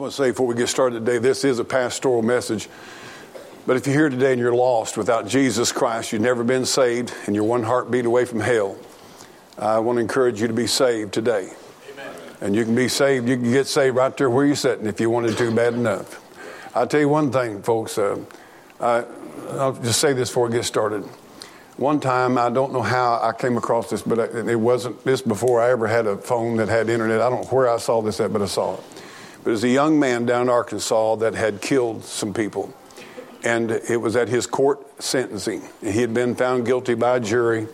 I want to say before we get started today, this is a pastoral message. But if you're here today and you're lost without Jesus Christ, you've never been saved, and you're one heartbeat away from hell, I want to encourage you to be saved today. Amen. And you can be saved, you can get saved right there where you're sitting if you wanted to bad enough. I'll tell you one thing, folks. Uh, I, I'll just say this before we get started. One time, I don't know how I came across this, but it wasn't this before I ever had a phone that had internet. I don't know where I saw this at, but I saw it. But it was a young man down in Arkansas that had killed some people. And it was at his court sentencing. He had been found guilty by a jury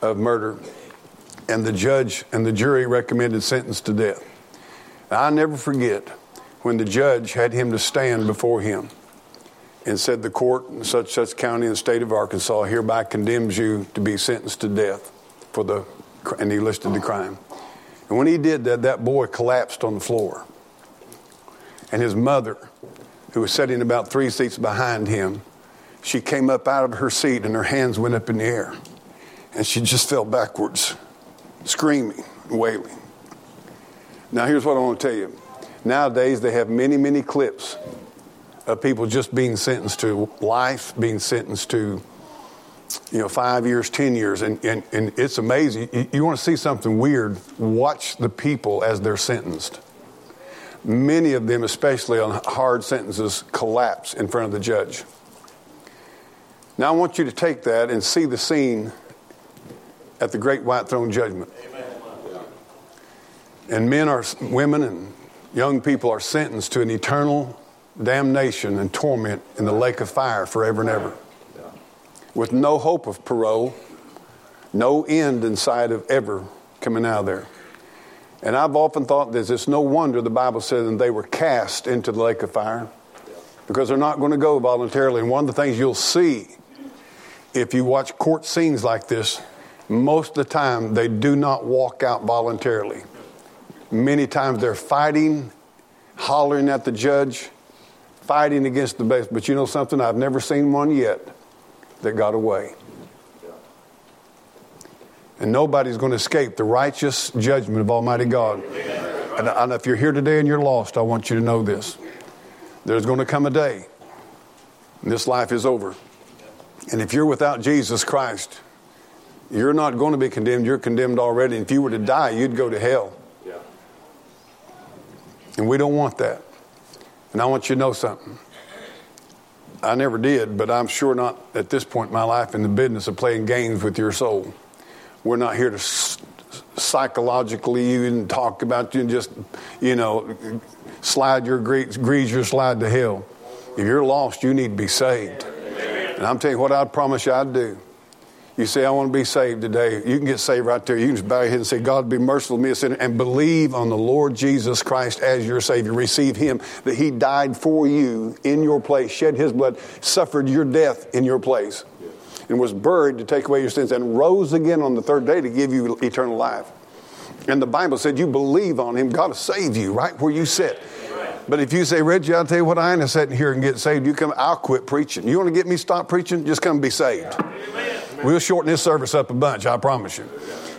of murder. And the judge and the jury recommended sentence to death. Now, I never forget when the judge had him to stand before him and said, The court in such such county the state of Arkansas hereby condemns you to be sentenced to death for the, and he listed the crime. And when he did that, that boy collapsed on the floor and his mother, who was sitting about three seats behind him, she came up out of her seat and her hands went up in the air. And she just fell backwards, screaming, wailing. Now, here's what I want to tell you. Nowadays, they have many, many clips of people just being sentenced to life, being sentenced to, you know, five years, ten years. And, and, and it's amazing. You, you want to see something weird, watch the people as they're sentenced many of them, especially on hard sentences, collapse in front of the judge. Now, I want you to take that and see the scene at the great white throne judgment. And men are, women and young people are sentenced to an eternal damnation and torment in the lake of fire forever and ever. With no hope of parole, no end in sight of ever coming out of there. And I've often thought this it's no wonder the Bible says that they were cast into the lake of fire because they're not going to go voluntarily. And one of the things you'll see if you watch court scenes like this, most of the time they do not walk out voluntarily. Many times they're fighting, hollering at the judge, fighting against the best. But you know something? I've never seen one yet that got away. And nobody's going to escape the righteous judgment of Almighty God. And, and if you're here today and you're lost, I want you to know this. There's going to come a day, this life is over. And if you're without Jesus Christ, you're not going to be condemned. You're condemned already. And if you were to die, you'd go to hell. And we don't want that. And I want you to know something. I never did, but I'm sure not at this point in my life in the business of playing games with your soul. We're not here to psychologically even talk about you and just, you know, slide your grease your slide to hell. If you're lost, you need to be saved. And I'm telling you what I'd promise you I'd do. You say, I want to be saved today. You can get saved right there. You can just bow your head and say, God, be merciful to me, a sinner, and believe on the Lord Jesus Christ as your Savior. Receive Him, that He died for you in your place, shed His blood, suffered your death in your place and was buried to take away your sins and rose again on the third day to give you eternal life. And the Bible said you believe on him, God will save you right where you sit. But if you say, Reggie, I'll tell you what, I ain't sitting here and get saved. You come, I'll quit preaching. You want to get me stop preaching? Just come and be saved. We'll shorten this service up a bunch, I promise you.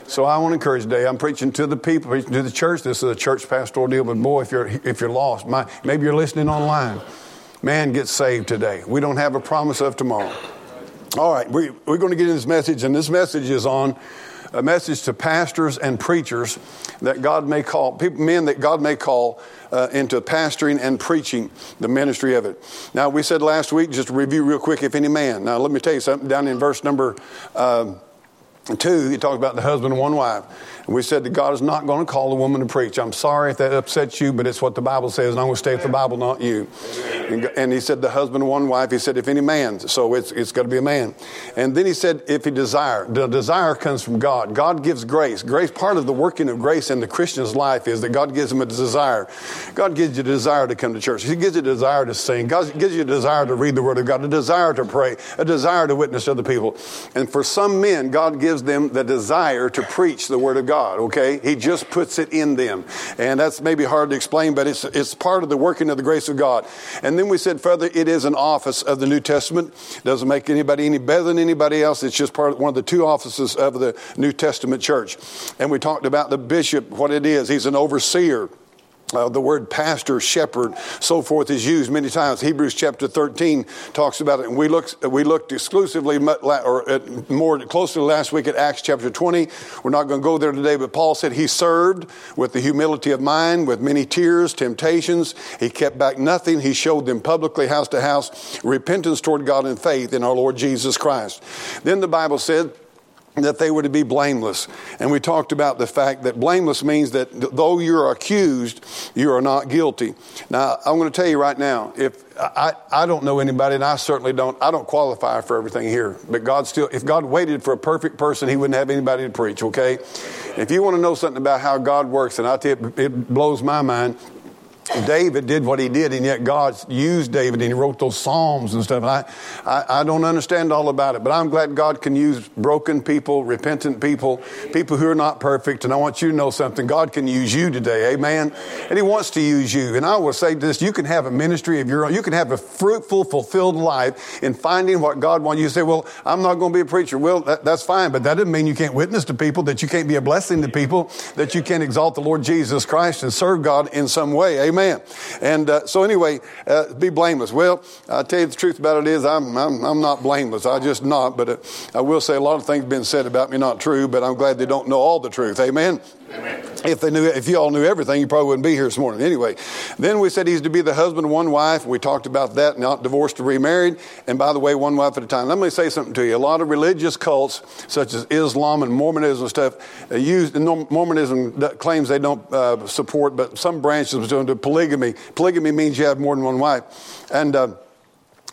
So I want to encourage today. I'm preaching to the people, preaching to the church. This is a church pastoral deal. But boy, if you're if you're lost, my, maybe you're listening online. Man, get saved today. We don't have a promise of tomorrow. All right, we, we're going to get into this message, and this message is on a message to pastors and preachers that God may call, people, men that God may call uh, into pastoring and preaching the ministry of it. Now, we said last week, just to review real quick, if any man. Now, let me tell you something down in verse number uh, two, he talks about the husband and one wife. We said that God is not going to call a woman to preach. I'm sorry if that upsets you, but it's what the Bible says, and I'm going to stay with the Bible, not you. And, and, he said the husband and one wife. He said if any man, so it's it's got to be a man. And then he said if he desire, the desire comes from God. God gives grace. Grace, part of the working of grace in the Christian's life is that God gives him a desire. God gives you a desire to come to church. He gives you a desire to sing. God gives you a desire to read the Word of God, a desire to pray, a desire to witness to other people. And for some men, God gives them the desire to preach the Word of God. God, okay? He just puts it in them. And that's maybe hard to explain, but it's, it's part of the working of the grace of God. And then we said further, it is an office of the New Testament. It Doesn't make anybody any better than anybody else. It's just part of one of the two offices of the New Testament church. And we talked about the bishop, what it is. He's an overseer uh, the word pastor, shepherd, so forth is used many times. Hebrews chapter 13 talks about it. And we looked, we looked exclusively or more closely last week at Acts chapter 20. We're not going to go there today, but Paul said he served with the humility of mind, with many tears, temptations. He kept back nothing. He showed them publicly, house to house, repentance toward God and faith in our Lord Jesus Christ. Then the Bible said, that they were to be blameless. And we talked about the fact that blameless means that though you're accused, you are not guilty. Now, I'm going to tell you right now, if I, I don't know anybody, and I certainly don't, I don't qualify for everything here. But God still, if God waited for a perfect person, He wouldn't have anybody to preach, okay? If you want to know something about how God works, and I tell you, it blows my mind, David did what he did, and yet God used David, and he wrote those psalms and stuff. I, I, I, don't understand all about it, but I'm glad God can use broken people, repentant people, people who are not perfect. And I want you to know something: God can use you today, Amen. And He wants to use you. And I will say this: you can have a ministry of your own. You can have a fruitful, fulfilled life in finding what God wants. You to say, "Well, I'm not going to be a preacher." Well, that, that's fine, but that doesn't mean you can't witness to people, that you can't be a blessing to people, that you can't exalt the Lord Jesus Christ and serve God in some way, Amen. Amen. And uh, so, anyway, uh, be blameless. Well, I tell you the truth about it is, I'm, I'm, I'm not blameless. I just not. But uh, I will say a lot of things been said about me not true, but I'm glad they don't know all the truth. Amen. If they knew, if you all knew everything, you probably wouldn't be here this morning. Anyway, then we said he's to be the husband of one wife. We talked about that, not divorced to remarried. And by the way, one wife at a time. Let me say something to you. A lot of religious cults, such as Islam and Mormonism and stuff, uh, use Mormonism claims they don't uh, support, but some branches do polygamy. Polygamy means you have more than one wife. And uh,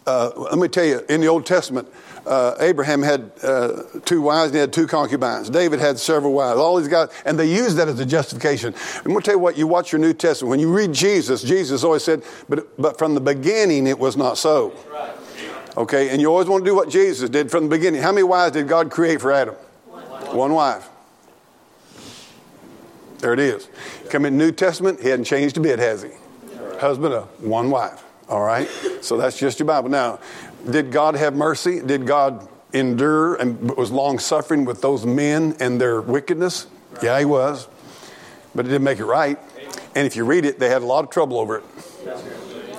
uh, let me tell you, in the Old Testament, uh, Abraham had uh, two wives and he had two concubines. David had several wives. All these guys, and they used that as a justification. I'm going to tell you what, you watch your New Testament. When you read Jesus, Jesus always said, but, but from the beginning it was not so. Okay, and you always want to do what Jesus did from the beginning. How many wives did God create for Adam? One, One wife. There it is. Come in New Testament, he hadn't changed a bit, has he? Husband of one wife. All right? So that's just your Bible. Now, did God have mercy? Did God endure and was long suffering with those men and their wickedness? Yeah, he was. But it didn't make it right. And if you read it, they had a lot of trouble over it.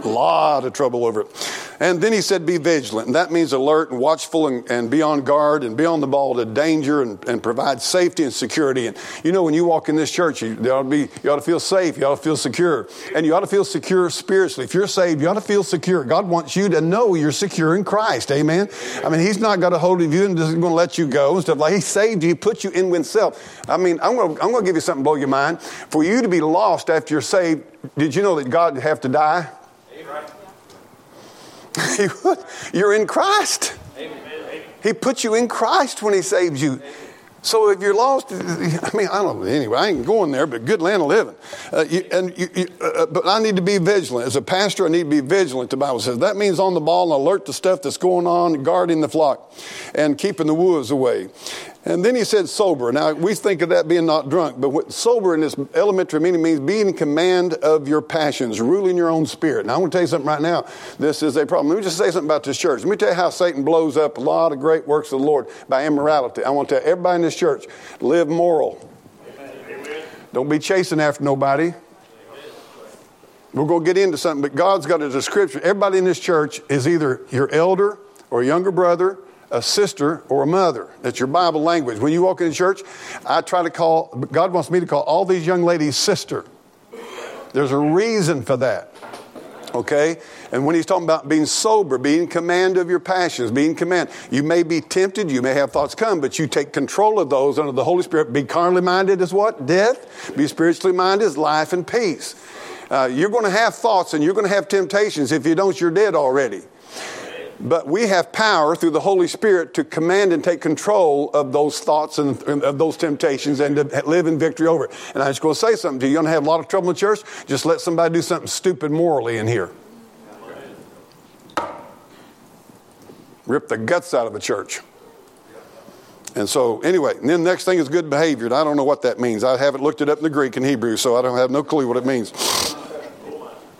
A lot of trouble over it. And then he said, be vigilant. And that means alert and watchful and, and be on guard and be on the ball to danger and, and provide safety and security. And you know, when you walk in this church, you, you, ought to be, you ought to feel safe. You ought to feel secure. And you ought to feel secure spiritually. If you're saved, you ought to feel secure. God wants you to know you're secure in Christ. Amen. I mean, he's not got a hold of you and just going to let you go and stuff like He saved you. He put you in with himself. I mean, I'm going to, I'm going to give you something blow your mind. For you to be lost after you're saved, did you know that God have to die? You're in Christ. He put you in Christ when He saves you. So if you're lost, I mean, I don't know. Anyway, I ain't going there, but good land of living. Uh, you, and you, you, uh, uh, but I need to be vigilant. As a pastor, I need to be vigilant. The Bible says that means on the ball and alert to stuff that's going on, guarding the flock, and keeping the wolves away. And then he said sober. Now, we think of that being not drunk, but what sober in this elementary meaning means being in command of your passions, ruling your own spirit. Now, I want to tell you something right now. This is a problem. Let me just say something about this church. Let me tell you how Satan blows up a lot of great works of the Lord by immorality. I want to tell everybody in this church live moral. Amen. Don't be chasing after nobody. We're going to get into something, but God's got a description. Everybody in this church is either your elder or younger brother a sister or a mother. That's your Bible language. When you walk into church, I try to call, God wants me to call all these young ladies sister. There's a reason for that. Okay? And when he's talking about being sober, being command of your passions, being command, you may be tempted, you may have thoughts come, but you take control of those under the Holy Spirit. Be carnally minded is what? Death. Be spiritually minded is life and peace. Uh, you're going to have thoughts and you're going to have temptations. If you don't, you're dead already. But we have power through the Holy Spirit to command and take control of those thoughts and, of those temptations and to live in victory over it. And I'm just going to say something to you. You're going to have a lot of trouble in church. Just let somebody do something stupid morally in here. Rip the guts out of the church. And so, anyway, and then the next thing is good behavior. And I don't know what that means. I haven't looked it up in the Greek and Hebrew, so I don't have no clue what it means.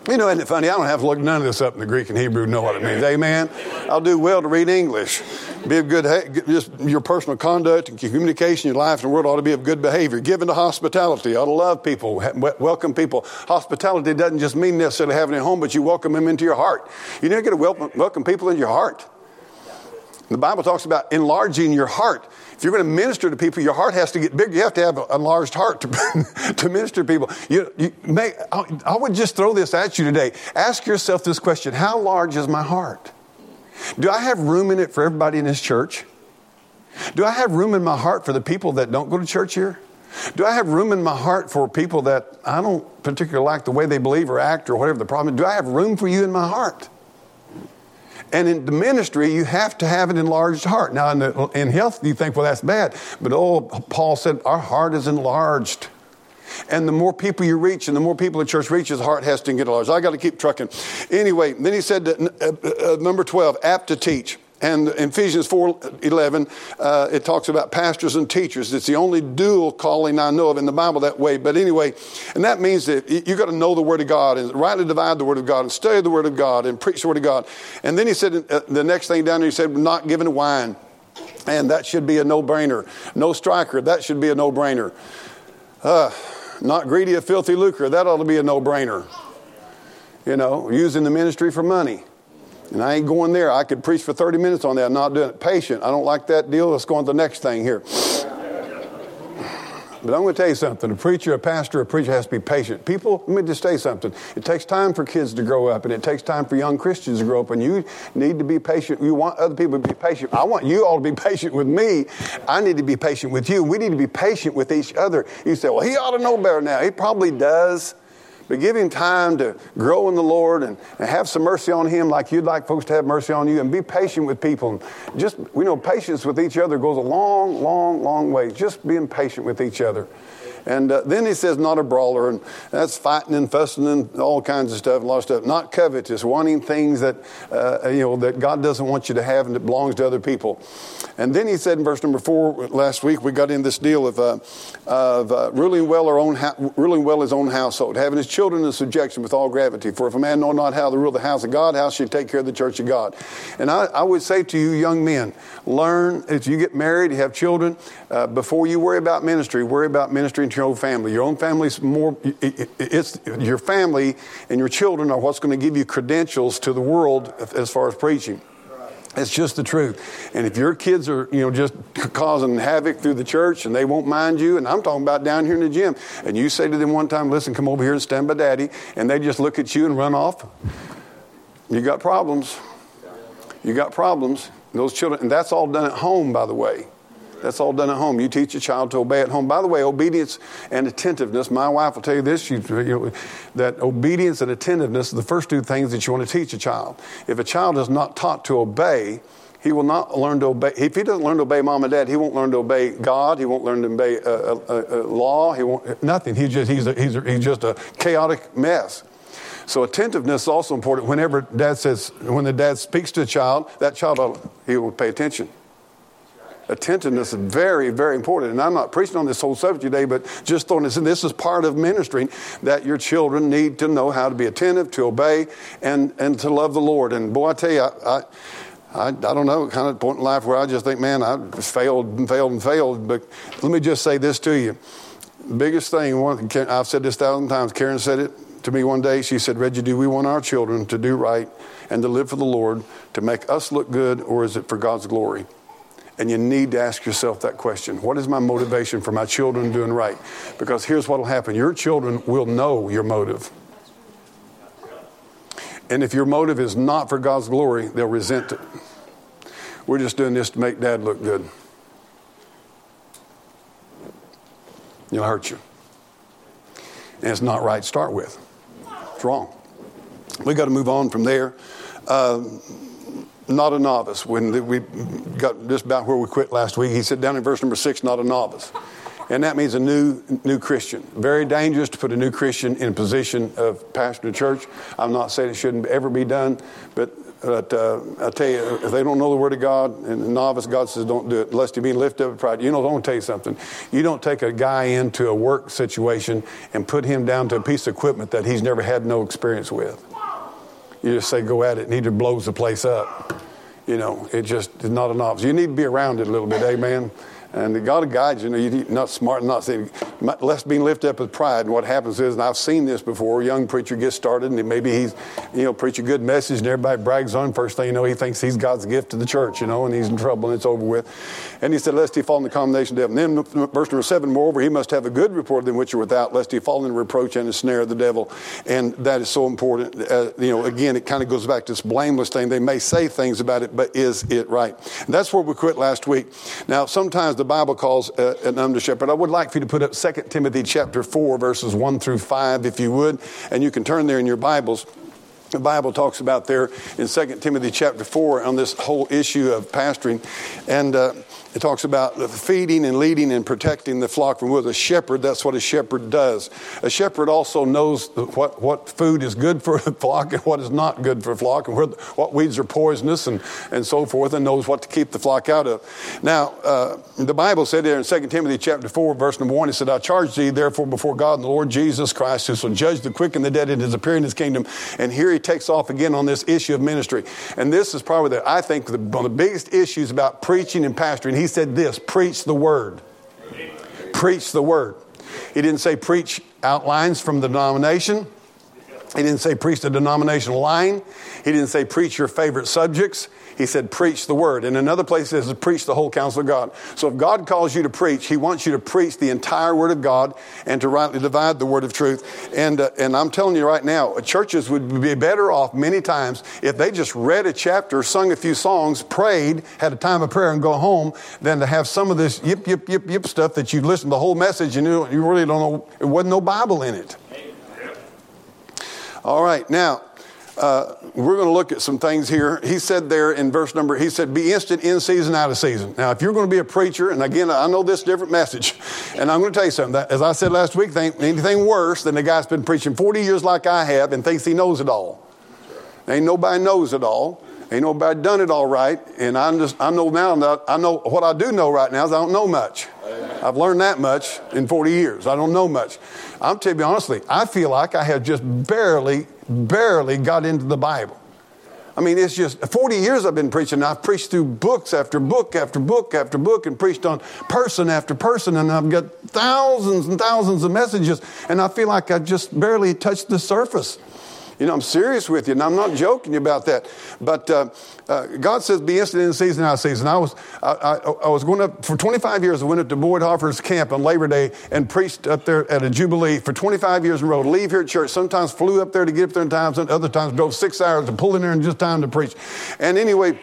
You know, isn't it funny? I don't have to look none of this up in the Greek and Hebrew to know what it means. Amen. I'll do well to read English. Be of good, just your personal conduct and communication, your life and the world ought to be of good behavior. Given to hospitality, ought to love people, welcome people. Hospitality doesn't just mean necessarily having a home, but you welcome them into your heart. You never get to welcome, welcome people into your heart. The Bible talks about enlarging your heart. If you're going to minister to people, your heart has to get big. You have to have an enlarged heart to, to minister to people. You, you may, I would just throw this at you today. Ask yourself this question How large is my heart? Do I have room in it for everybody in this church? Do I have room in my heart for the people that don't go to church here? Do I have room in my heart for people that I don't particularly like the way they believe or act or whatever the problem is? Do I have room for you in my heart? And in the ministry, you have to have an enlarged heart. Now, in, the, in health, you think, well, that's bad. But oh, Paul said, our heart is enlarged. And the more people you reach and the more people the church reaches, the heart has to get enlarged. I got to keep trucking. Anyway, then he said, that, uh, uh, number 12, apt to teach. And Ephesians 4 11, uh, it talks about pastors and teachers. It's the only dual calling I know of in the Bible that way. But anyway, and that means that you got to know the Word of God and rightly divide the Word of God and study the Word of God and preach the Word of God. And then he said, uh, the next thing down there, he said, not giving wine. And that should be a no brainer. No striker, that should be a no brainer. Uh, not greedy of filthy lucre, that ought to be a no brainer. You know, using the ministry for money. And I ain't going there. I could preach for 30 minutes on that. Not doing it. Patient. I don't like that deal. Let's go on to the next thing here. But I'm going to tell you something. A preacher, a pastor, a preacher has to be patient. People, let me just say something. It takes time for kids to grow up, and it takes time for young Christians to grow up, and you need to be patient. You want other people to be patient. I want you all to be patient with me. I need to be patient with you. We need to be patient with each other. You say, well, he ought to know better now. He probably does. But give him time to grow in the Lord and, and, have some mercy on him like you'd like folks to have mercy on you and be patient with people. And just, we know patience with each other goes a long, long, long way. Just being patient with each other. And uh, then he says, not a brawler, and that's fighting and fussing and all kinds of stuff, a lot of stuff. Not covetous, wanting things that uh, you know that God doesn't want you to have and that belongs to other people. And then he said in verse number four last week, we got in this deal of, uh, of uh, ruling well our own ruling well his own household, having his children in subjection with all gravity. For if a man know not how to rule the house of God, how should he take care of the church of God? And I, I would say to you, young men, learn if you get married, you have children, uh, before you worry about ministry, worry about ministry your own family. Your own family's more, it's your family and your children are what's going to give you credentials to the world as far as preaching. It's just the truth. And if your kids are, you know, just causing havoc through the church and they won't mind you, and I'm talking about down here in the gym, and you say to them one time, listen, come over here and stand by daddy, and they just look at you and run off, you got problems. You got problems. Those children, and that's all done at home, by the way. That's all done at home. You teach a child to obey at home. By the way, obedience and attentiveness, my wife will tell you this, you, you know, that obedience and attentiveness are the first two things that you want to teach a child. If a child is not taught to obey, he will not learn to obey. If he doesn't learn to obey mom and dad, he won't learn to obey God. He won't learn to obey a, a, a law. He won't nothing. He's just he's a, he's, a, he's just a chaotic mess. So attentiveness is also important. Whenever dad says, when the dad speaks to a child, that child he will pay attention attentiveness is very, very important. And I'm not preaching on this whole subject today, but just throwing this in. This is part of ministering that your children need to know how to be attentive, to obey, and, and to love the Lord. And boy, I tell you, I, I I, I, don't know, kind of point in life where I just think, man, I failed and failed and failed. But let me just say this to you. The biggest thing, one, I've said this a thousand times, Karen said it to me one day. She said, Reggie, do we want our children to do right and to live for the Lord, to make us look good, or is it for God's glory? And you need to ask yourself that question What is my motivation for my children doing right? Because here's what will happen your children will know your motive. And if your motive is not for God's glory, they'll resent it. We're just doing this to make dad look good. It'll hurt you. And it's not right to start with. It's wrong. We got to move on from there. Uh, not a novice. When we got just about where we quit last week, he said down in verse number six, not a novice. And that means a new new Christian. Very dangerous to put a new Christian in a position of pastor of church. I'm not saying it shouldn't ever be done, but But uh, I tell you, if they don't know the Word of God and the novice, God says don't do it, lest you be lifted up with pride. You know, I'm going to tell you something. You don't take a guy into a work situation and put him down to a piece of equipment that he's never had no experience with. You just say, go at it, and he just blows the place up. You know, it just is not an novice. You need to be around it a little bit, amen. And God will guide you. You're not smart, not saying, less being lifted up with pride. And what happens is, and I've seen this before, a young preacher gets started and maybe he's, you know, preach a good message and everybody brags on him. First thing you know, he thinks he's God's gift to the church, you know, and he's in trouble and it's over with. And he said, lest he fall in the condemnation of devil. And then verse number seven, moreover, he must have a good report than which are without, lest he fall in reproach and the snare of the devil. And that is so important. Uh, you know, again, it kind of goes back to this blameless thing. They may say things about it, but is it right? And that's where we quit last week. Now, sometimes the Bible calls uh, an under shepherd. I would like for you to put up 2 Timothy chapter 4, verses 1 through 5, if you would, and you can turn there in your Bibles. The Bible talks about there in 2 Timothy chapter 4 on this whole issue of pastoring. And uh, it talks about feeding and leading and protecting the flock from with a shepherd. That's what a shepherd does. A shepherd also knows what, what food is good for a flock and what is not good for a flock and where, what weeds are poisonous and, and so forth and knows what to keep the flock out of. Now, uh, the Bible said there in 2 Timothy chapter 4, verse number 1, it said, I charge thee therefore before God and the Lord Jesus Christ, who shall judge the quick and the dead in his appearing in his kingdom. And here he takes off again on this issue of ministry. And this is probably, the, I think, the, one of the biggest issues about preaching and pastoring. He said this preach the word. Preach the word. He didn't say preach outlines from the denomination. He didn't say preach the denominational line. He didn't say preach your favorite subjects. He said, preach the word. In another place says, to preach the whole counsel of God. So if God calls you to preach, He wants you to preach the entire word of God and to rightly divide the word of truth. And, uh, and I'm telling you right now, churches would be better off many times if they just read a chapter, sung a few songs, prayed, had a time of prayer, and go home than to have some of this yip, yip, yip, yip stuff that you listen to the whole message and you, you really don't know, it wasn't no Bible in it. All right, now, uh, we're going to look at some things here. He said there in verse number, he said, be instant in season, out of season. Now, if you're going to be a preacher, and again, I know this different message, and I'm going to tell you something. That, as I said last week, anything worse than the guy's been preaching 40 years like I have and thinks he knows it all. Ain't nobody knows it all. Ain't nobody done it all right. And I'm just I know now that I know what I do know right now is I don't know much. I've learned that much in 40 years. I don't know much. I'm telling you honestly, I feel like I have just barely barely got into the Bible. I mean, it's just 40 years I've been preaching. I've preached through books after book after book after book and preached on person after person, and I've got thousands and thousands of messages, and I feel like I just barely touched the surface. You know, I'm serious with you, and I'm not joking about that. But uh, uh, God says, "Be instant in season, out of season." I was, I, I, I, was going up for 25 years. I went up to Boyd Hoffer's camp on Labor Day and preached up there at a Jubilee for 25 years in a row. Leave here at church. Sometimes flew up there to get up there in time. Other times drove six hours to pull in there in just time to preach. And anyway.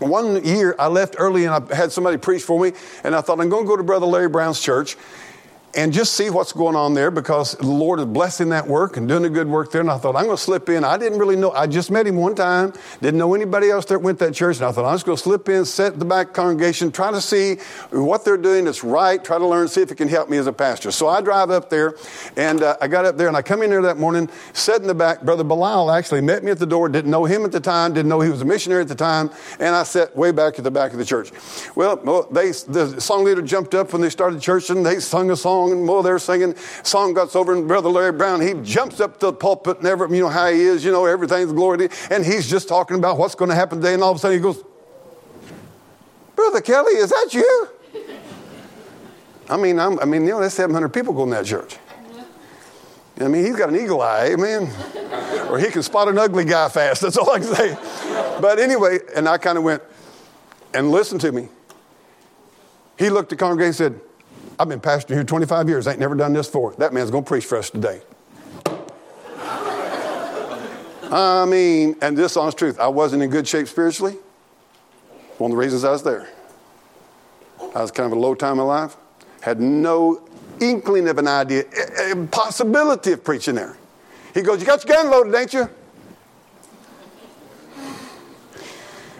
One year I left early and I had somebody preach for me, and I thought I'm going to go to Brother Larry Brown's church and just see what's going on there because the Lord is blessing that work and doing a good work there. And I thought, I'm going to slip in. I didn't really know. I just met him one time, didn't know anybody else that went to that church. And I thought, I'm just going to slip in, sit in the back congregation, try to see what they're doing that's right, try to learn, see if it can help me as a pastor. So I drive up there, and uh, I got up there, and I come in there that morning, sat in the back. Brother Bilal actually met me at the door, didn't know him at the time, didn't know he was a missionary at the time, and I sat way back at the back of the church. Well, they, the song leader jumped up when they started church, and they sung a song, and well, they're singing. Song got over, and Brother Larry Brown, he jumps up to the pulpit, and every, you know how he is, you know, everything's glory And he's just talking about what's going to happen today, and all of a sudden he goes, Brother Kelly, is that you? I mean, I'm, i mean, you know, there's 700 people going to that church. I mean, he's got an eagle eye, amen. or he can spot an ugly guy fast. That's all I can say. But anyway, and I kind of went, and listen to me. He looked at the congregation and said, I've been pastoring here 25 years, ain't never done this before. That man's going to preach for us today. I mean, and this honest truth, I wasn't in good shape spiritually. One of the reasons I was there. I was kind of a low time in life, had no inkling of an idea, possibility of preaching there. He goes, You got your gun loaded, ain't you?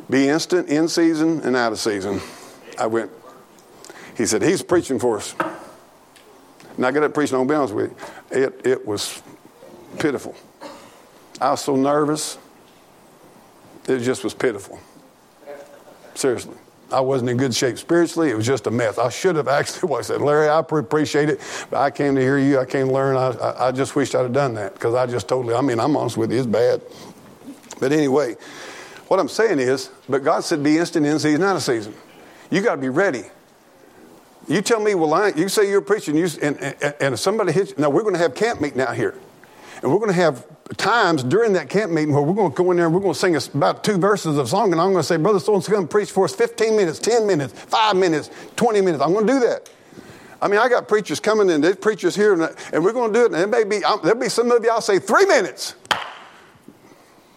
Be instant, in season, and out of season. I went, he said, He's preaching for us. And I got up preaching, be honest with you. It, it was pitiful. I was so nervous. It just was pitiful. Seriously. I wasn't in good shape spiritually. It was just a mess. I should have actually, well, I said, Larry, I appreciate it, but I came to hear you. I came to learn. I, I, I just wished I'd have done that because I just totally, I mean, I'm honest with you, it's bad. But anyway, what I'm saying is, but God said be instant in season, out of season. You got to be ready. You tell me, well, I, you say you're preaching, you, and, and, and somebody hits you. Now, we're going to have camp meeting out here. And we're going to have times during that camp meeting where we're going to go in there and we're going to sing about two verses of song, and I'm going to say, Brother and so come preach for us 15 minutes, 10 minutes, 5 minutes, 20 minutes. I'm going to do that. I mean, I got preachers coming in, there's preachers here, and, and we're going to do it, and it may be, um, there'll be some of you, I'll say three minutes.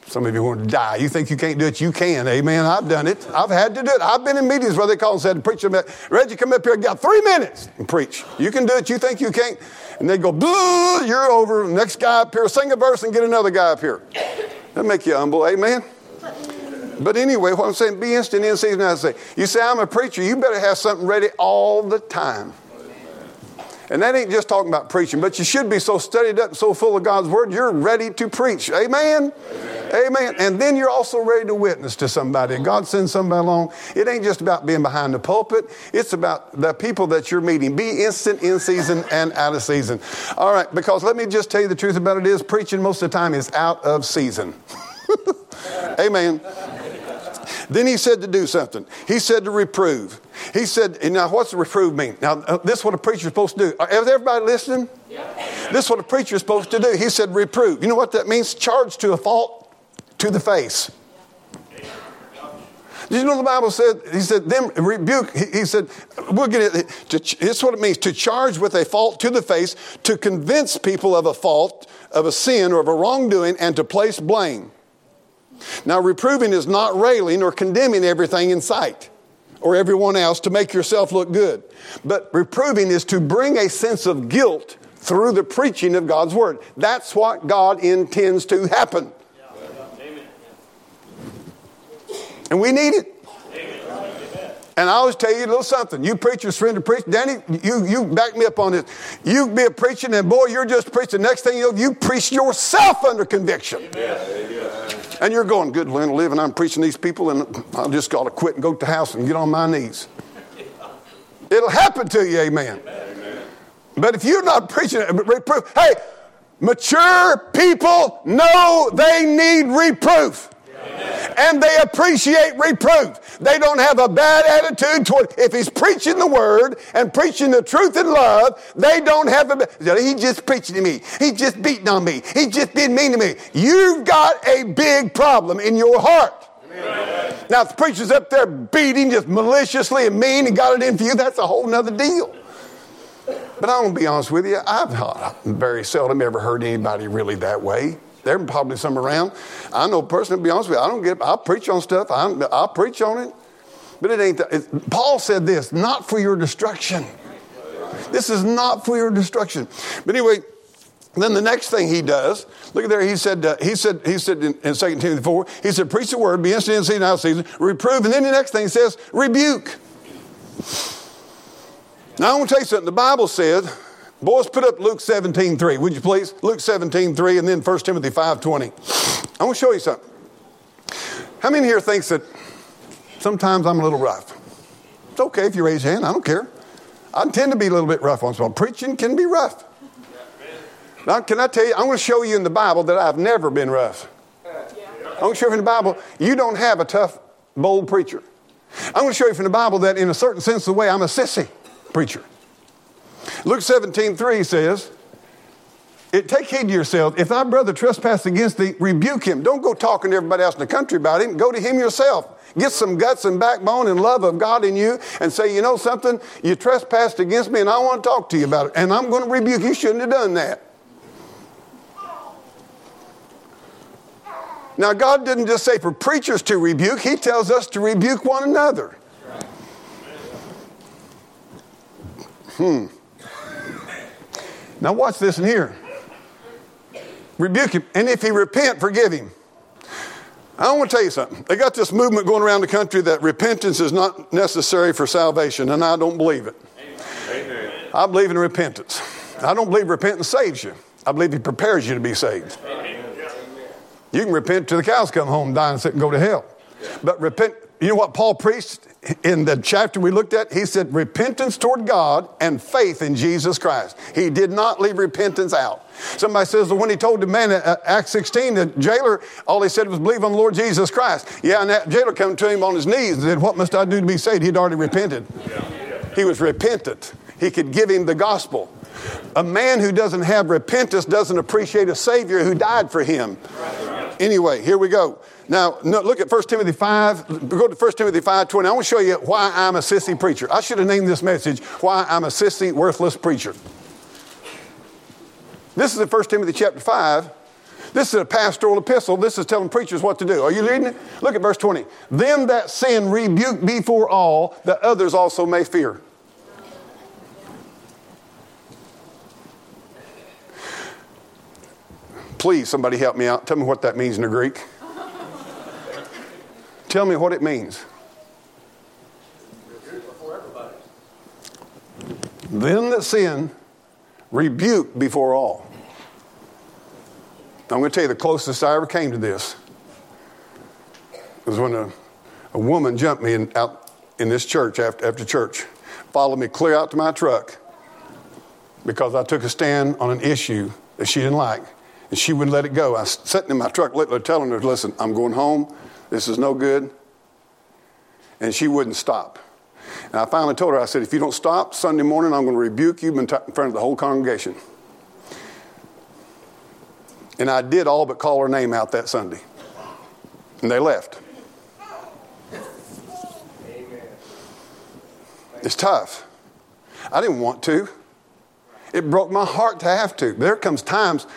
Some of you want to die. You think you can't do it, you can. Amen. I've done it. I've had to do it. I've been in meetings where they call and said, Preacher, Reggie, come up here, got three minutes and preach. You can do it, you think you can't. And they go, you're over. Next guy up here, sing a verse and get another guy up here. That make you humble. Amen. But anyway, what I'm saying, be instant in season. I say, you say I'm a preacher, you better have something ready all the time. And that ain't just talking about preaching, but you should be so studied up, so full of God's word, you're ready to preach. Amen? Amen. Amen. And then you're also ready to witness to somebody. God sends somebody along. It ain't just about being behind the pulpit, it's about the people that you're meeting. Be instant in season and out of season. All right, because let me just tell you the truth about it is preaching most of the time is out of season. Amen. Then he said to do something. He said to reprove. He said, now what's the reprove mean? Now, uh, this is what a preacher's supposed to do. Is everybody listening? Yeah. This is what a preacher's supposed to do. He said reprove. You know what that means? Charge to a fault to the face. Did you know the Bible said, he said, then rebuke, he, he said, we'll get it. To, it's what it means to charge with a fault to the face, to convince people of a fault, of a sin, or of a wrongdoing, and to place blame. Now, reproving is not railing or condemning everything in sight or everyone else to make yourself look good. But reproving is to bring a sense of guilt through the preaching of God's word. That's what God intends to happen. And we need it. And I always tell you a little something. You preachers, friend to preach. Danny, you, you back me up on this. You be a preaching, and boy, you're just preaching. The next thing you know, you preach yourself under conviction. And you're going, good land to live, and I'm preaching these people, and I just got to quit and go to the house and get on my knees. It'll happen to you, amen. amen. But if you're not preaching reproof, hey, mature people know they need reproof and they appreciate reproof. They don't have a bad attitude toward, if he's preaching the word and preaching the truth in love, they don't have a, he just preaching to me. He just beating on me. He just being mean to me. You've got a big problem in your heart. Amen. Now, if the preacher's up there beating just maliciously and mean and got it in for you, that's a whole nother deal. But I'm going to be honest with you, I've very seldom ever heard anybody really that way. There are probably some around. I know personally, to be honest with you, I don't get, I preach on stuff, I, I preach on it. But it ain't, it, Paul said this, not for your destruction. This is not for your destruction. But anyway, then the next thing he does, look at there, he said, uh, he said, he said in, in 2 Timothy 4, he said, preach the word, be instant in season, out of season, reprove. And then the next thing he says, rebuke. Now I want to tell you something. The Bible says Boys, put up Luke 17, 3, would you please? Luke 17, 3, and then 1 Timothy 5, 20. I want to show you something. How many here thinks that sometimes I'm a little rough? It's okay if you raise your hand, I don't care. I tend to be a little bit rough once in a while. Preaching can be rough. Now, can I tell you, I'm going to show you in the Bible that I've never been rough. I'm going to show you in the Bible, you don't have a tough, bold preacher. I'm going to show you from the Bible that in a certain sense of the way, I'm a sissy preacher. Luke 17, 3 says, it, Take heed to yourself. If thy brother trespass against thee, rebuke him. Don't go talking to everybody else in the country about him. Go to him yourself. Get some guts and backbone and love of God in you and say, you know something? You trespassed against me and I want to talk to you about it. And I'm going to rebuke you. You shouldn't have done that. Now, God didn't just say for preachers to rebuke, He tells us to rebuke one another. Hmm. Now, watch this in here. Rebuke him, and if he repent, forgive him. I want to tell you something. They got this movement going around the country that repentance is not necessary for salvation, and I don't believe it. Amen. I believe in repentance. I don't believe repentance saves you. I believe he prepares you to be saved. Amen. You can repent till the cows come home, die and sit and go to hell. But repent, you know what Paul preached in the chapter we looked at? He said repentance toward God and faith in Jesus Christ. He did not leave repentance out. Somebody says well, when he told the man at uh, Acts 16, the jailer, all he said was believe on the Lord Jesus Christ. Yeah, and that jailer came to him on his knees and said, What must I do to be saved? He'd already repented. He was repentant. He could give him the gospel. A man who doesn't have repentance doesn't appreciate a Savior who died for him. Anyway, here we go. Now, no, look at 1 Timothy 5. Go to 1 Timothy 5 20. I want to show you why I'm a sissy preacher. I should have named this message, Why I'm a Sissy Worthless Preacher. This is in 1 Timothy chapter 5. This is a pastoral epistle. This is telling preachers what to do. Are you reading it? Look at verse 20. Them that sin rebuke before all, that others also may fear. Please, somebody help me out. Tell me what that means in the Greek. Tell me what it means. Them that sin, rebuke before all. I'm going to tell you the closest I ever came to this was when a, a woman jumped me in, out in this church after, after church, followed me clear out to my truck because I took a stand on an issue that she didn't like. And she wouldn't let it go. I was sitting in my truck, literally telling her, listen, I'm going home. This is no good. And she wouldn't stop. And I finally told her, I said, if you don't stop Sunday morning, I'm going to rebuke you in front of the whole congregation. And I did all but call her name out that Sunday. And they left. Amen. It's tough. I didn't want to. It broke my heart to have to. There comes times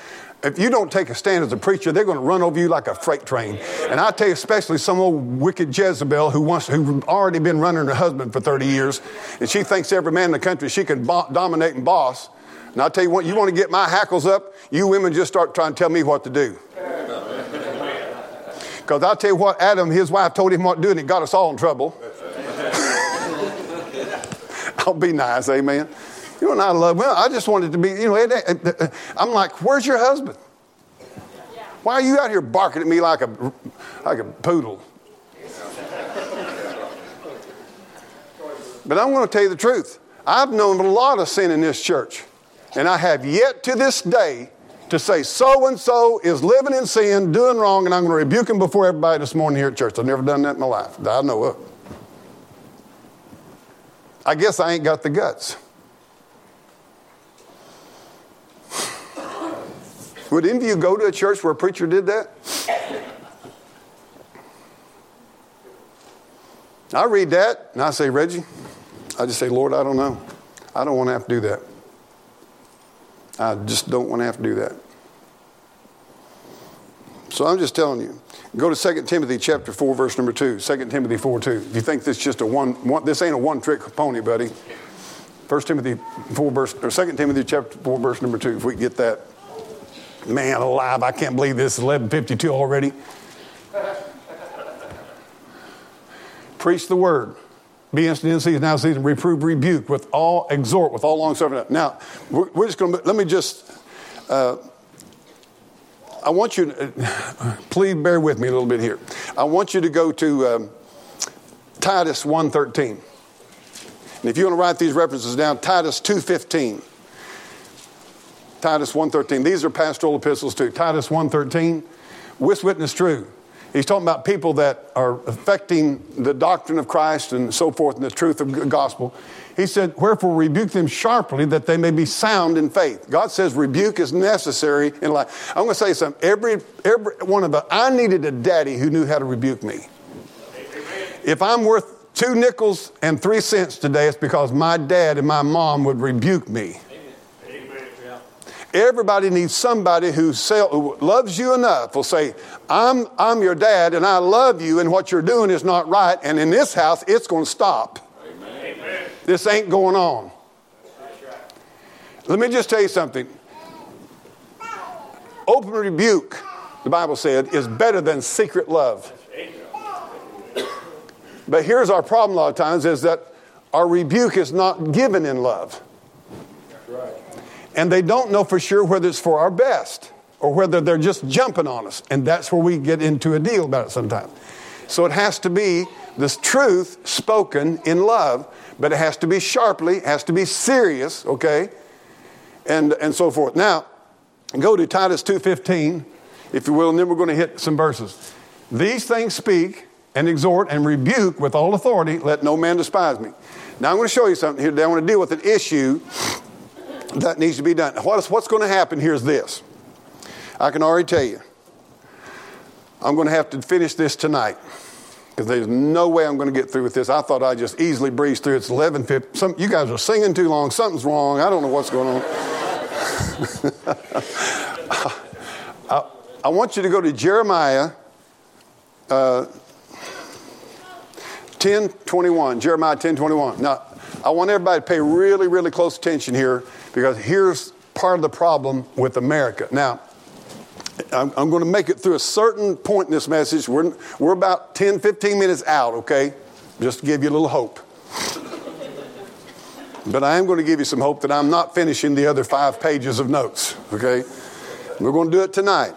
if you don't take a stand as a preacher, they're going to run over you like a freight train. And I tell you, especially some old wicked Jezebel who wants, who already been running her husband for 30 years, and she thinks every man in the country she can bo- dominate and boss. And I tell you what, you want to get my hackles up, you women just start trying to tell me what to do. Because I'll tell you what, Adam, his wife told him what to do, and it got us all in trouble. I'll be nice, amen. You and I love, well, I just wanted to be, you know, I'm like, where's your husband? Why are you out here barking at me like a, like a poodle? But I'm going to tell you the truth. I've known a lot of sin in this church, and I have yet to this day to say so and so is living in sin, doing wrong, and I'm going to rebuke him before everybody this morning here at church. I've never done that in my life I know of. I guess I ain't got the guts. Would any of you go to a church where a preacher did that? I read that and I say, Reggie, I just say, Lord, I don't know. I don't want to have to do that. I just don't want to have to do that. So I'm just telling you. Go to 2 Timothy chapter 4, verse number 2. 2 Timothy 4 2. If you think this just a one, one this ain't a one trick pony, buddy. 1 Timothy 4 verse or 2 Timothy chapter 4, verse number 2, if we get that. Man alive, I can't believe this is 1152 already. Preach the word. Be instant in season, now season, reprove, rebuke with all, exhort with all long suffering. Now, we're, we're just going to, let me just, uh, I want you to, please bear with me a little bit here. I want you to go to um, Titus 1.13. And if you want to write these references down, Titus 2.15. Titus 1.13. These are pastoral epistles too. Titus 1.13, with witness true. He's talking about people that are affecting the doctrine of Christ and so forth and the truth of the gospel. He said, Wherefore rebuke them sharply that they may be sound in faith. God says rebuke is necessary in life. I'm going to say something. Every, every one of us, I needed a daddy who knew how to rebuke me. If I'm worth two nickels and three cents today, it's because my dad and my mom would rebuke me. Everybody needs somebody who, sell, who loves you enough will say, I'm, I'm your dad and I love you, and what you're doing is not right, and in this house, it's going to stop. Amen. This ain't going on. Let me just tell you something. Open rebuke, the Bible said, is better than secret love. But here's our problem a lot of times is that our rebuke is not given in love and they don't know for sure whether it's for our best. or whether they're just jumping on us. And that's where we get into a deal about it sometimes. So it has to be this truth spoken in love, but it has to be sharply, has to be serious, okay? And, and so forth. Now, go to Titus 2.15, if you will, and then we're going to hit some verses. These things speak and exhort and rebuke with all authority, let no man despise me. Now I'm going to show you something here today. I want to deal with an issue that needs to be done. What is, what's going to happen here is this. I can already tell you. I'm going to have to finish this tonight because there's no way I'm going to get through with this. I thought I'd just easily breeze through. It's 11 Some, you guys are singing too long. Something's wrong. I don't know what's going on. I, I, want you to go to Jeremiah uh, 10 21. Jeremiah 10 21. Now, I want everybody to pay really, really close attention here because here's part of the problem with America. Now, I'm, I'm, going to make it through a certain point in this message. We're, we're about 10, 15 minutes out, okay? Just to give you a little hope. but I am going to give you some hope that I'm not finishing the other five pages of notes, okay? We're going to do it tonight.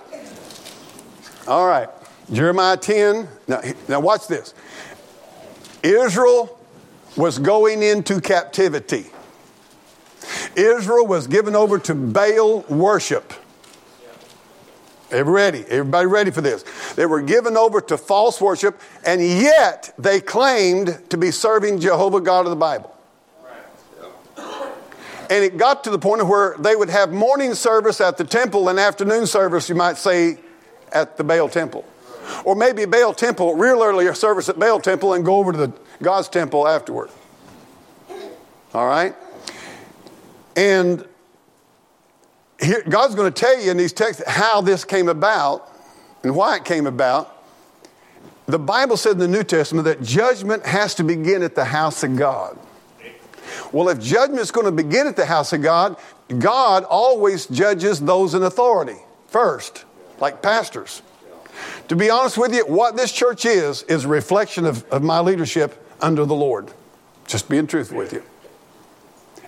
All right. Jeremiah 10. Now, now watch this. Israel was going into captivity. Israel was given over to Baal worship. Everybody ready? Everybody ready for this? They were given over to false worship, and yet they claimed to be serving Jehovah God of the Bible. And it got to the point where they would have morning service at the temple and afternoon service, you might say, at the Baal temple. Or maybe Baal temple, real early service at Baal temple, and go over to the God's temple afterward. All right? And here, God's going to tell you in these texts how this came about and why it came about. The Bible said in the New Testament that judgment has to begin at the house of God. Well, if judgment is going to begin at the house of God, God always judges those in authority first, like pastors. To be honest with you, what this church is, is a reflection of, of my leadership under the Lord. Just being truthful with you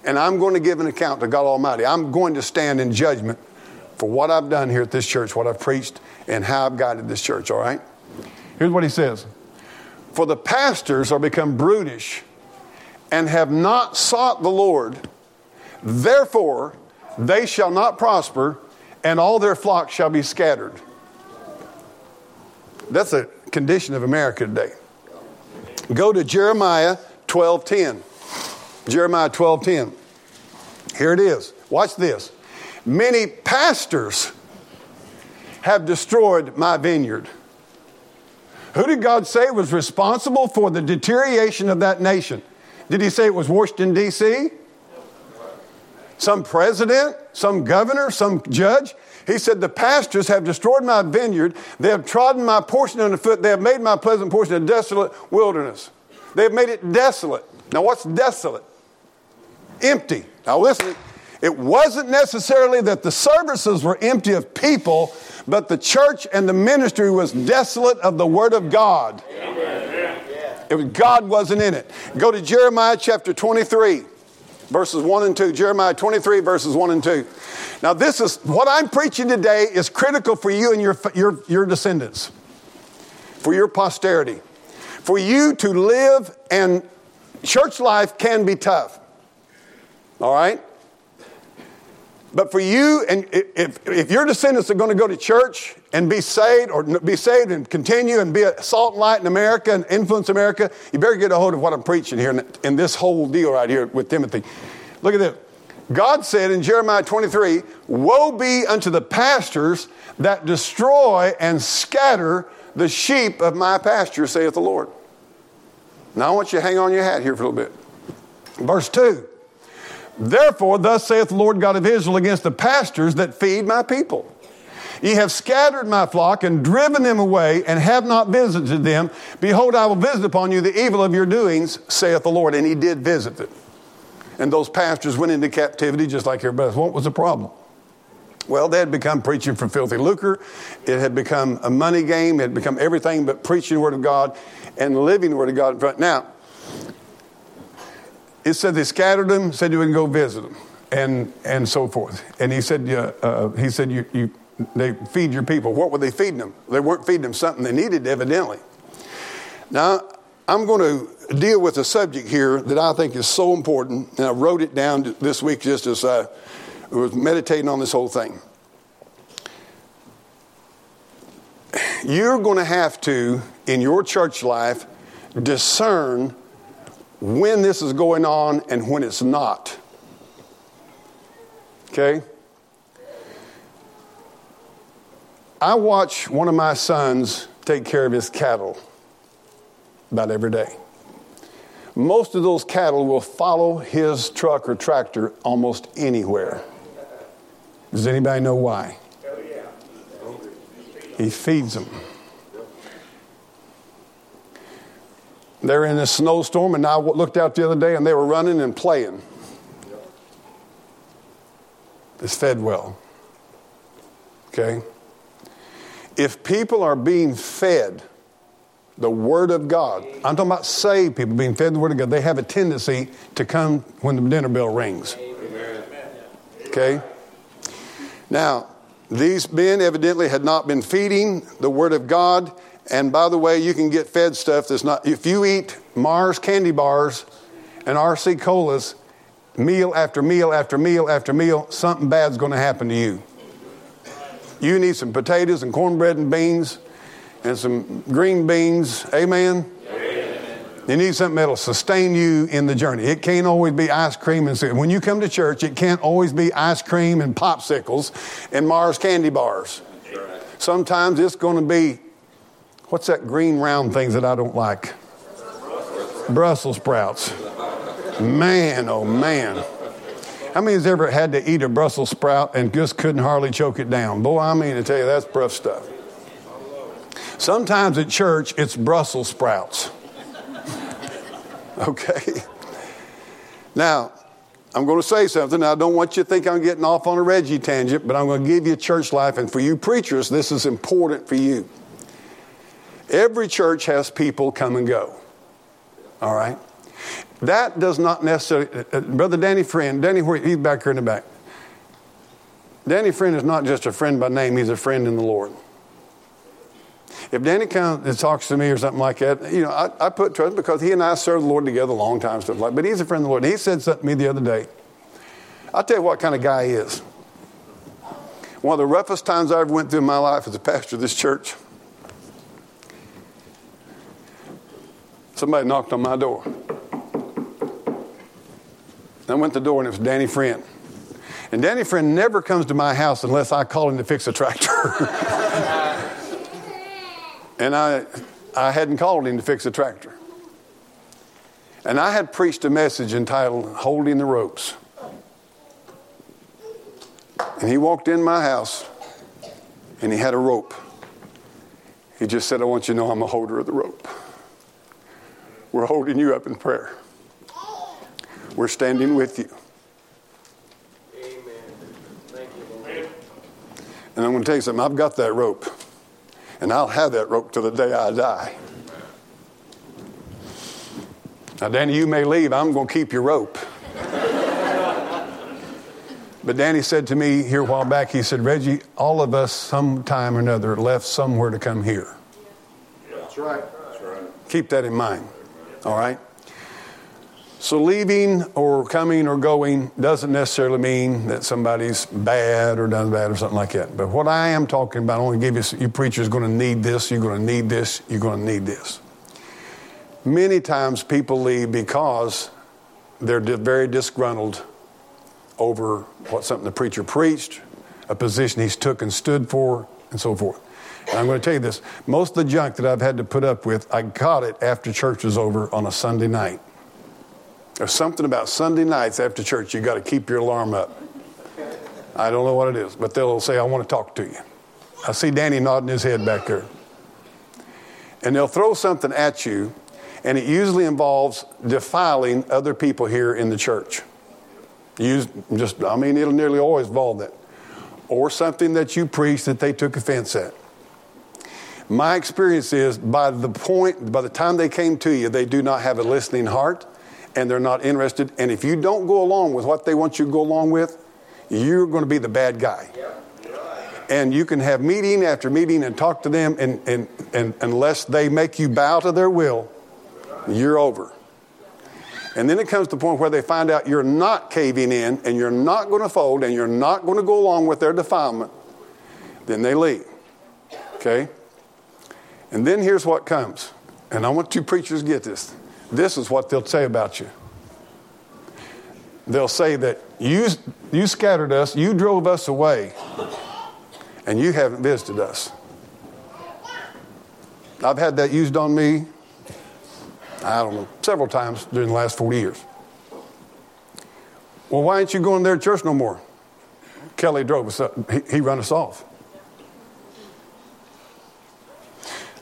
and I'm going to give an account to God Almighty. I'm going to stand in judgment for what I've done here at this church, what I've preached, and how I've guided this church, all right? Here's what he says For the pastors are become brutish and have not sought the Lord, therefore they shall not prosper, and all their flocks shall be scattered. That's a condition of America today. Go to Jeremiah 12 10. Jeremiah 12 10. Here it is. Watch this. Many pastors have destroyed my vineyard. Who did God say was responsible for the deterioration of that nation? Did he say it was Washington, D.C.? Some president? Some governor? Some judge? He said, The pastors have destroyed my vineyard. They have trodden my portion underfoot. They have made my pleasant portion a desolate wilderness. They have made it desolate. Now, what's desolate? Empty. Now, listen, it wasn't necessarily that the services were empty of people, but the church and the ministry was desolate of the Word of God. It was, God wasn't in it. Go to Jeremiah chapter 23, verses 1 and 2. Jeremiah 23, verses 1 and 2. Now, this is what I'm preaching today is critical for you and your, your, your descendants, for your posterity. For you to live, and church life can be tough. All right? But for you, and if, if your descendants are going to go to church and be saved, or be saved and continue and be a salt and light in America and influence America, you better get a hold of what I'm preaching here in, in this whole deal right here with Timothy. Look at this. God said in Jeremiah 23, Woe be unto the pastors that destroy and scatter the sheep of my pasture, saith the Lord. Now I want you to hang on your hat here for a little bit. Verse 2 Therefore, thus saith the Lord God of Israel against the pastors that feed my people. Ye have scattered my flock and driven them away and have not visited them. Behold, I will visit upon you the evil of your doings, saith the Lord. And he did visit it. And those pastors went into captivity just like everybody else. What was the problem? Well, they had become preaching for filthy lucre. It had become a money game. It had become everything but preaching the Word of God and living the Word of God. In front. Now, it said they scattered them, said you would go visit them, and, and so forth. And he said, uh, uh, he said you, you, they feed your people. What were they feeding them? They weren't feeding them something they needed, evidently. Now, I'm going to deal with a subject here that I think is so important, and I wrote it down this week just as I was meditating on this whole thing. You're going to have to, in your church life, discern when this is going on and when it's not. Okay? I watch one of my sons take care of his cattle about every day. Most of those cattle will follow his truck or tractor almost anywhere. Does anybody know why? Oh, he feeds them. They're in a snowstorm, and I looked out the other day and they were running and playing. It's fed well. Okay? If people are being fed the Word of God, I'm talking about saved people being fed the Word of God, they have a tendency to come when the dinner bell rings. Okay? Now, these men evidently had not been feeding the Word of God. And by the way, you can get fed stuff that's not, if you eat Mars candy bars and RC colas, meal after meal after meal after meal, something bad's going to happen to you. You need some potatoes and cornbread and beans and some green beans. Amen? Amen. You need something that'll sustain you in the journey. It can't always be ice cream and when you come to church, it can't always be ice cream and popsicles and Mars candy bars. Sometimes it's going to be what's that green round things that I don't like? Brussels sprouts. Man, oh man. How many has ever had to eat a Brussels sprout and just couldn't hardly choke it down? Boy, I mean to tell you, that's rough stuff. Sometimes at church, it's Brussels sprouts. okay? Now, I'm going to say something. I don't want you to think I'm getting off on a Reggie tangent, but I'm going to give you church life. And for you preachers, this is important for you. Every church has people come and go. All right? That does not necessarily, uh, uh, Brother Danny Friend, Danny, he's back here in the back. Danny Friend is not just a friend by name, he's a friend in the Lord. If Danny comes and talks to me or something like that, you know, I, I put trust because he and I served the Lord together a long time, stuff like But he's a friend of the Lord. He said something to me the other day. I'll tell you what kind of guy he is. One of the roughest times I ever went through in my life as a pastor of this church. Somebody knocked on my door. I went to the door and it was Danny Friend. And Danny Friend never comes to my house unless I call him to fix a tractor. and I, I hadn't called him to fix a tractor. And I had preached a message entitled Holding the Ropes. And he walked in my house and he had a rope. He just said, I want you to know I'm a holder of the rope. We're holding you up in prayer. We're standing with you. Amen. Thank you, And I'm going to tell you something. I've got that rope, and I'll have that rope till the day I die. Now, Danny, you may leave. I'm going to keep your rope. but Danny said to me here a while back, he said, Reggie, all of us sometime or another left somewhere to come here. That's right. That's right. Keep that in mind. All right? So, leaving or coming or going doesn't necessarily mean that somebody's bad or done bad or something like that. But what I am talking about, I want to give you, you preachers going to need this, you're going to need this, you're going to need this. Many times people leave because they're very disgruntled over what something the preacher preached, a position he's took and stood for, and so forth. And I'm going to tell you this most of the junk that I've had to put up with, I got it after church was over on a Sunday night. There's something about Sunday nights after church, you got to keep your alarm up. I don't know what it is, but they'll say, I want to talk to you. I see Danny nodding his head back there. And they'll throw something at you, and it usually involves defiling other people here in the church. Use just, I mean, it'll nearly always involve that. Or something that you preach that they took offense at. My experience is by the point, by the time they came to you, they do not have a listening heart and they're not interested. And if you don't go along with what they want you to go along with, you're going to be the bad guy. and you can have meeting after meeting and talk to them, and, and, and unless they make you bow to their will, you're over. And then it comes to the point where they find out you're not caving in and you're not going to fold and you're not going to go along with their defilement, then they leave. Okay? And then here's what comes. And I want you preachers to get this. This is what they'll say about you. They'll say that you, you scattered us, you drove us away, and you haven't visited us. I've had that used on me, I don't know, several times during the last 40 years. Well, why ain't you going there to church no more? Kelly drove us up, he, he run us off.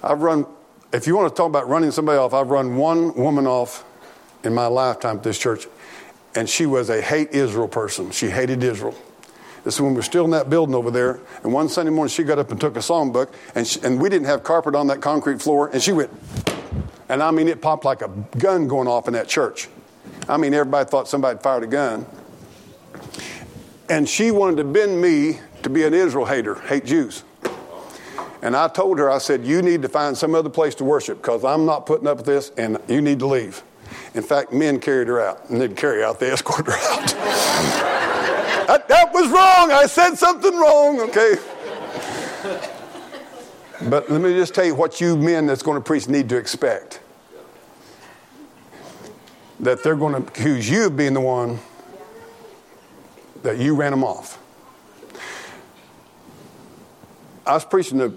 I've run, if you want to talk about running somebody off, I've run one woman off in my lifetime at this church, and she was a hate Israel person. She hated Israel. This is when we were still in that building over there. And one Sunday morning, she got up and took a songbook, and, she, and we didn't have carpet on that concrete floor, and she went, and I mean, it popped like a gun going off in that church. I mean, everybody thought somebody fired a gun. And she wanted to bend me to be an Israel hater, hate Jews. And I told her, I said, you need to find some other place to worship because I'm not putting up with this and you need to leave. In fact, men carried her out and they'd carry out, they escorted her out. that, that was wrong. I said something wrong, okay? But let me just tell you what you men that's going to preach need to expect. That they're going to accuse you of being the one that you ran them off. I was preaching a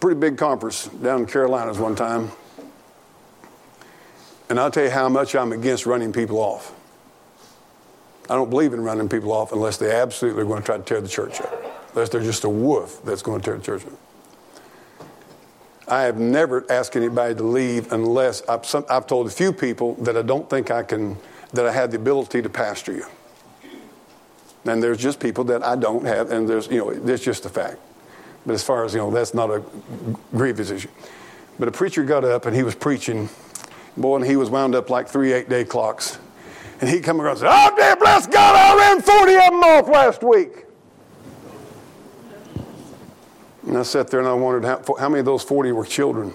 pretty big conference down in Carolinas one time. And I'll tell you how much I'm against running people off. I don't believe in running people off unless they absolutely are going to try to tear the church up. Unless they're just a wolf that's going to tear the church up. I have never asked anybody to leave unless I've, some, I've told a few people that I don't think I can, that I have the ability to pastor you. And there's just people that I don't have, and there's, you know, it's just a fact. But as far as, you know, that's not a grievous issue. But a preacher got up and he was preaching, boy, and he was wound up like three eight day clocks. And he come across and said, Oh, dear, bless God, I ran 40 of them off last week. And I sat there and I wondered how, how many of those 40 were children.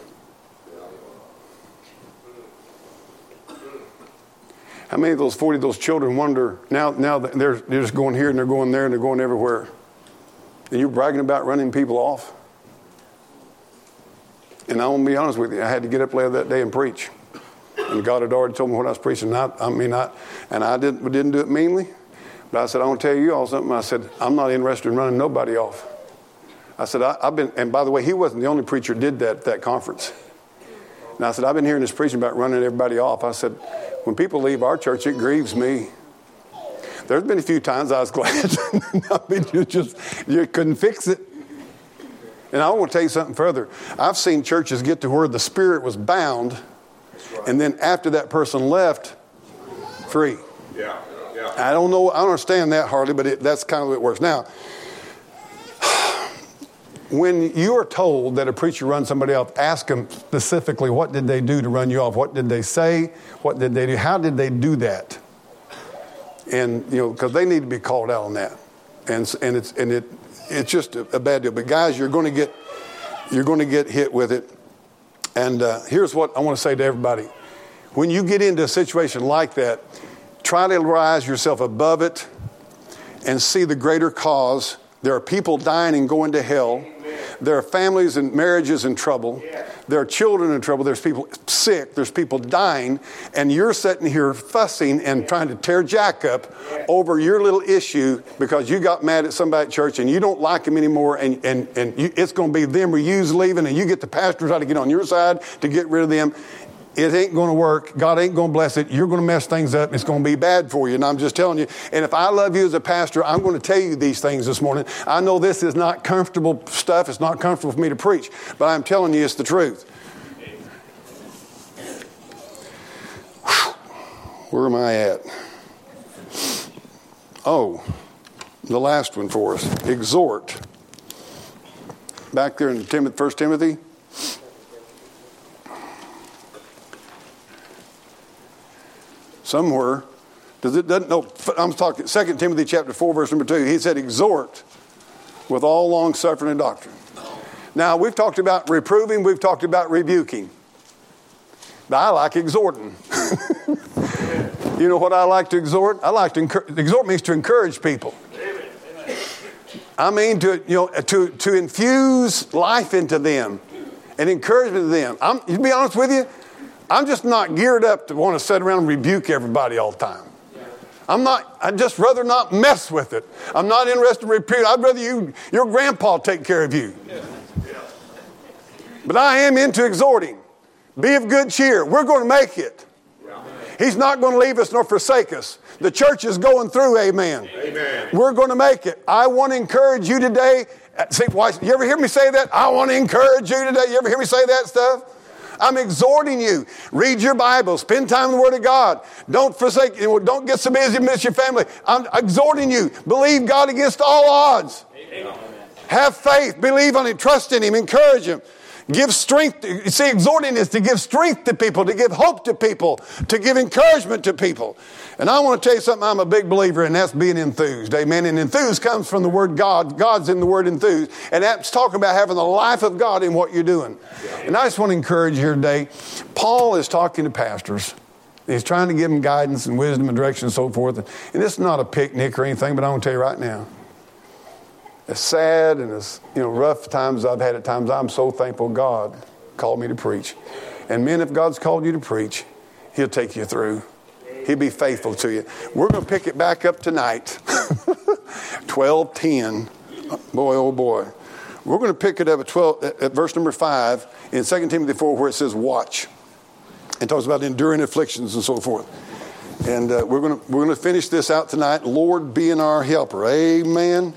How many of those 40 of those children wonder now, now they're, they're just going here and they're going there and they're going everywhere? And you're bragging about running people off? And I want to be honest with you, I had to get up later that day and preach. And God had already told me what I was preaching. I, I mean, I, and I didn't, didn't do it meanly. But I said, I want to tell you all something. I said, I'm not interested in running nobody off. I said, I, have been, and by the way, he wasn't the only preacher did that at that conference. And I said, I've been hearing this preaching about running everybody off. I said, when people leave our church, it grieves me. There's been a few times I was glad. I mean, you just you couldn't fix it. And I want to tell you something further. I've seen churches get to where the spirit was bound, and then after that person left, free. Yeah, yeah. I don't know. I don't understand that hardly, but it, that's kind of way it works. Now, when you are told that a preacher runs somebody off, ask them specifically what did they do to run you off? What did they say? What did they do? How did they do that? And you know, because they need to be called out on that. And and it's and it it's just a, a bad deal. But guys, you're going to get you're going to get hit with it. And uh, here's what I want to say to everybody: when you get into a situation like that, try to rise yourself above it and see the greater cause. There are people dying and going to hell there are families and marriages in trouble. There are children in trouble. There's people sick. There's people dying. And you're sitting here fussing and trying to tear Jack up over your little issue because you got mad at somebody at church and you don't like him anymore. And, and, and you, it's going to be them or you's leaving. And you get the pastor try to get on your side to get rid of them it ain't going to work. God ain't going to bless it. You're going to mess things up. It's going to be bad for you. And I'm just telling you. And if I love you as a pastor, I'm going to tell you these things this morning. I know this is not comfortable stuff. It's not comfortable for me to preach, but I'm telling you it's the truth. Where am I at? Oh, the last one for us. Exhort. Back there in Timothy, 1 Timothy somewhere. Does it doesn't no I'm talking 2 Timothy chapter 4, verse number 2. He said, exhort with all long suffering and doctrine. Now, we've talked about reproving, we've talked about rebuking. But I like exhorting. you know what I like to exhort? I like to encourage, exhort means to encourage people. I mean to, you know, to, to infuse life into them and encouragement to them. I'm, to be honest with you, I'm just not geared up to want to sit around and rebuke everybody all the time. I'm not, I'd just rather not mess with it. I'm not interested in repeat. I'd rather you, your grandpa take care of you. But I am into exhorting. Be of good cheer. We're going to make it. He's not going to leave us nor forsake us. The church is going through, amen. amen. We're going to make it. I want to encourage you today. See, why, you ever hear me say that? I want to encourage you today. You ever hear me say that stuff? I'm exhorting you. Read your Bible. Spend time in the Word of God. Don't forsake, don't get so busy and miss your family. I'm exhorting you. Believe God against all odds. Amen. Have faith. Believe on Him. Trust in Him. Encourage Him. Give strength. See, exhorting is to give strength to people, to give hope to people, to give encouragement to people. And I want to tell you something I'm a big believer in, that's being enthused. Amen. And enthused comes from the word God. God's in the word enthused. And that's talking about having the life of God in what you're doing. And I just want to encourage you here today. Paul is talking to pastors. He's trying to give them guidance and wisdom and direction and so forth. And is not a picnic or anything, but I want to tell you right now as sad and as you know rough times I've had at times, I'm so thankful God called me to preach. And men, if God's called you to preach, He'll take you through. He'll be faithful to you. We're going to pick it back up tonight. 1210. Boy, oh boy. We're going to pick it up at 12 at verse number 5 in 2 Timothy 4 where it says watch. And talks about enduring afflictions and so forth. And uh, we're going to we're going to finish this out tonight. Lord, be in our helper. Amen.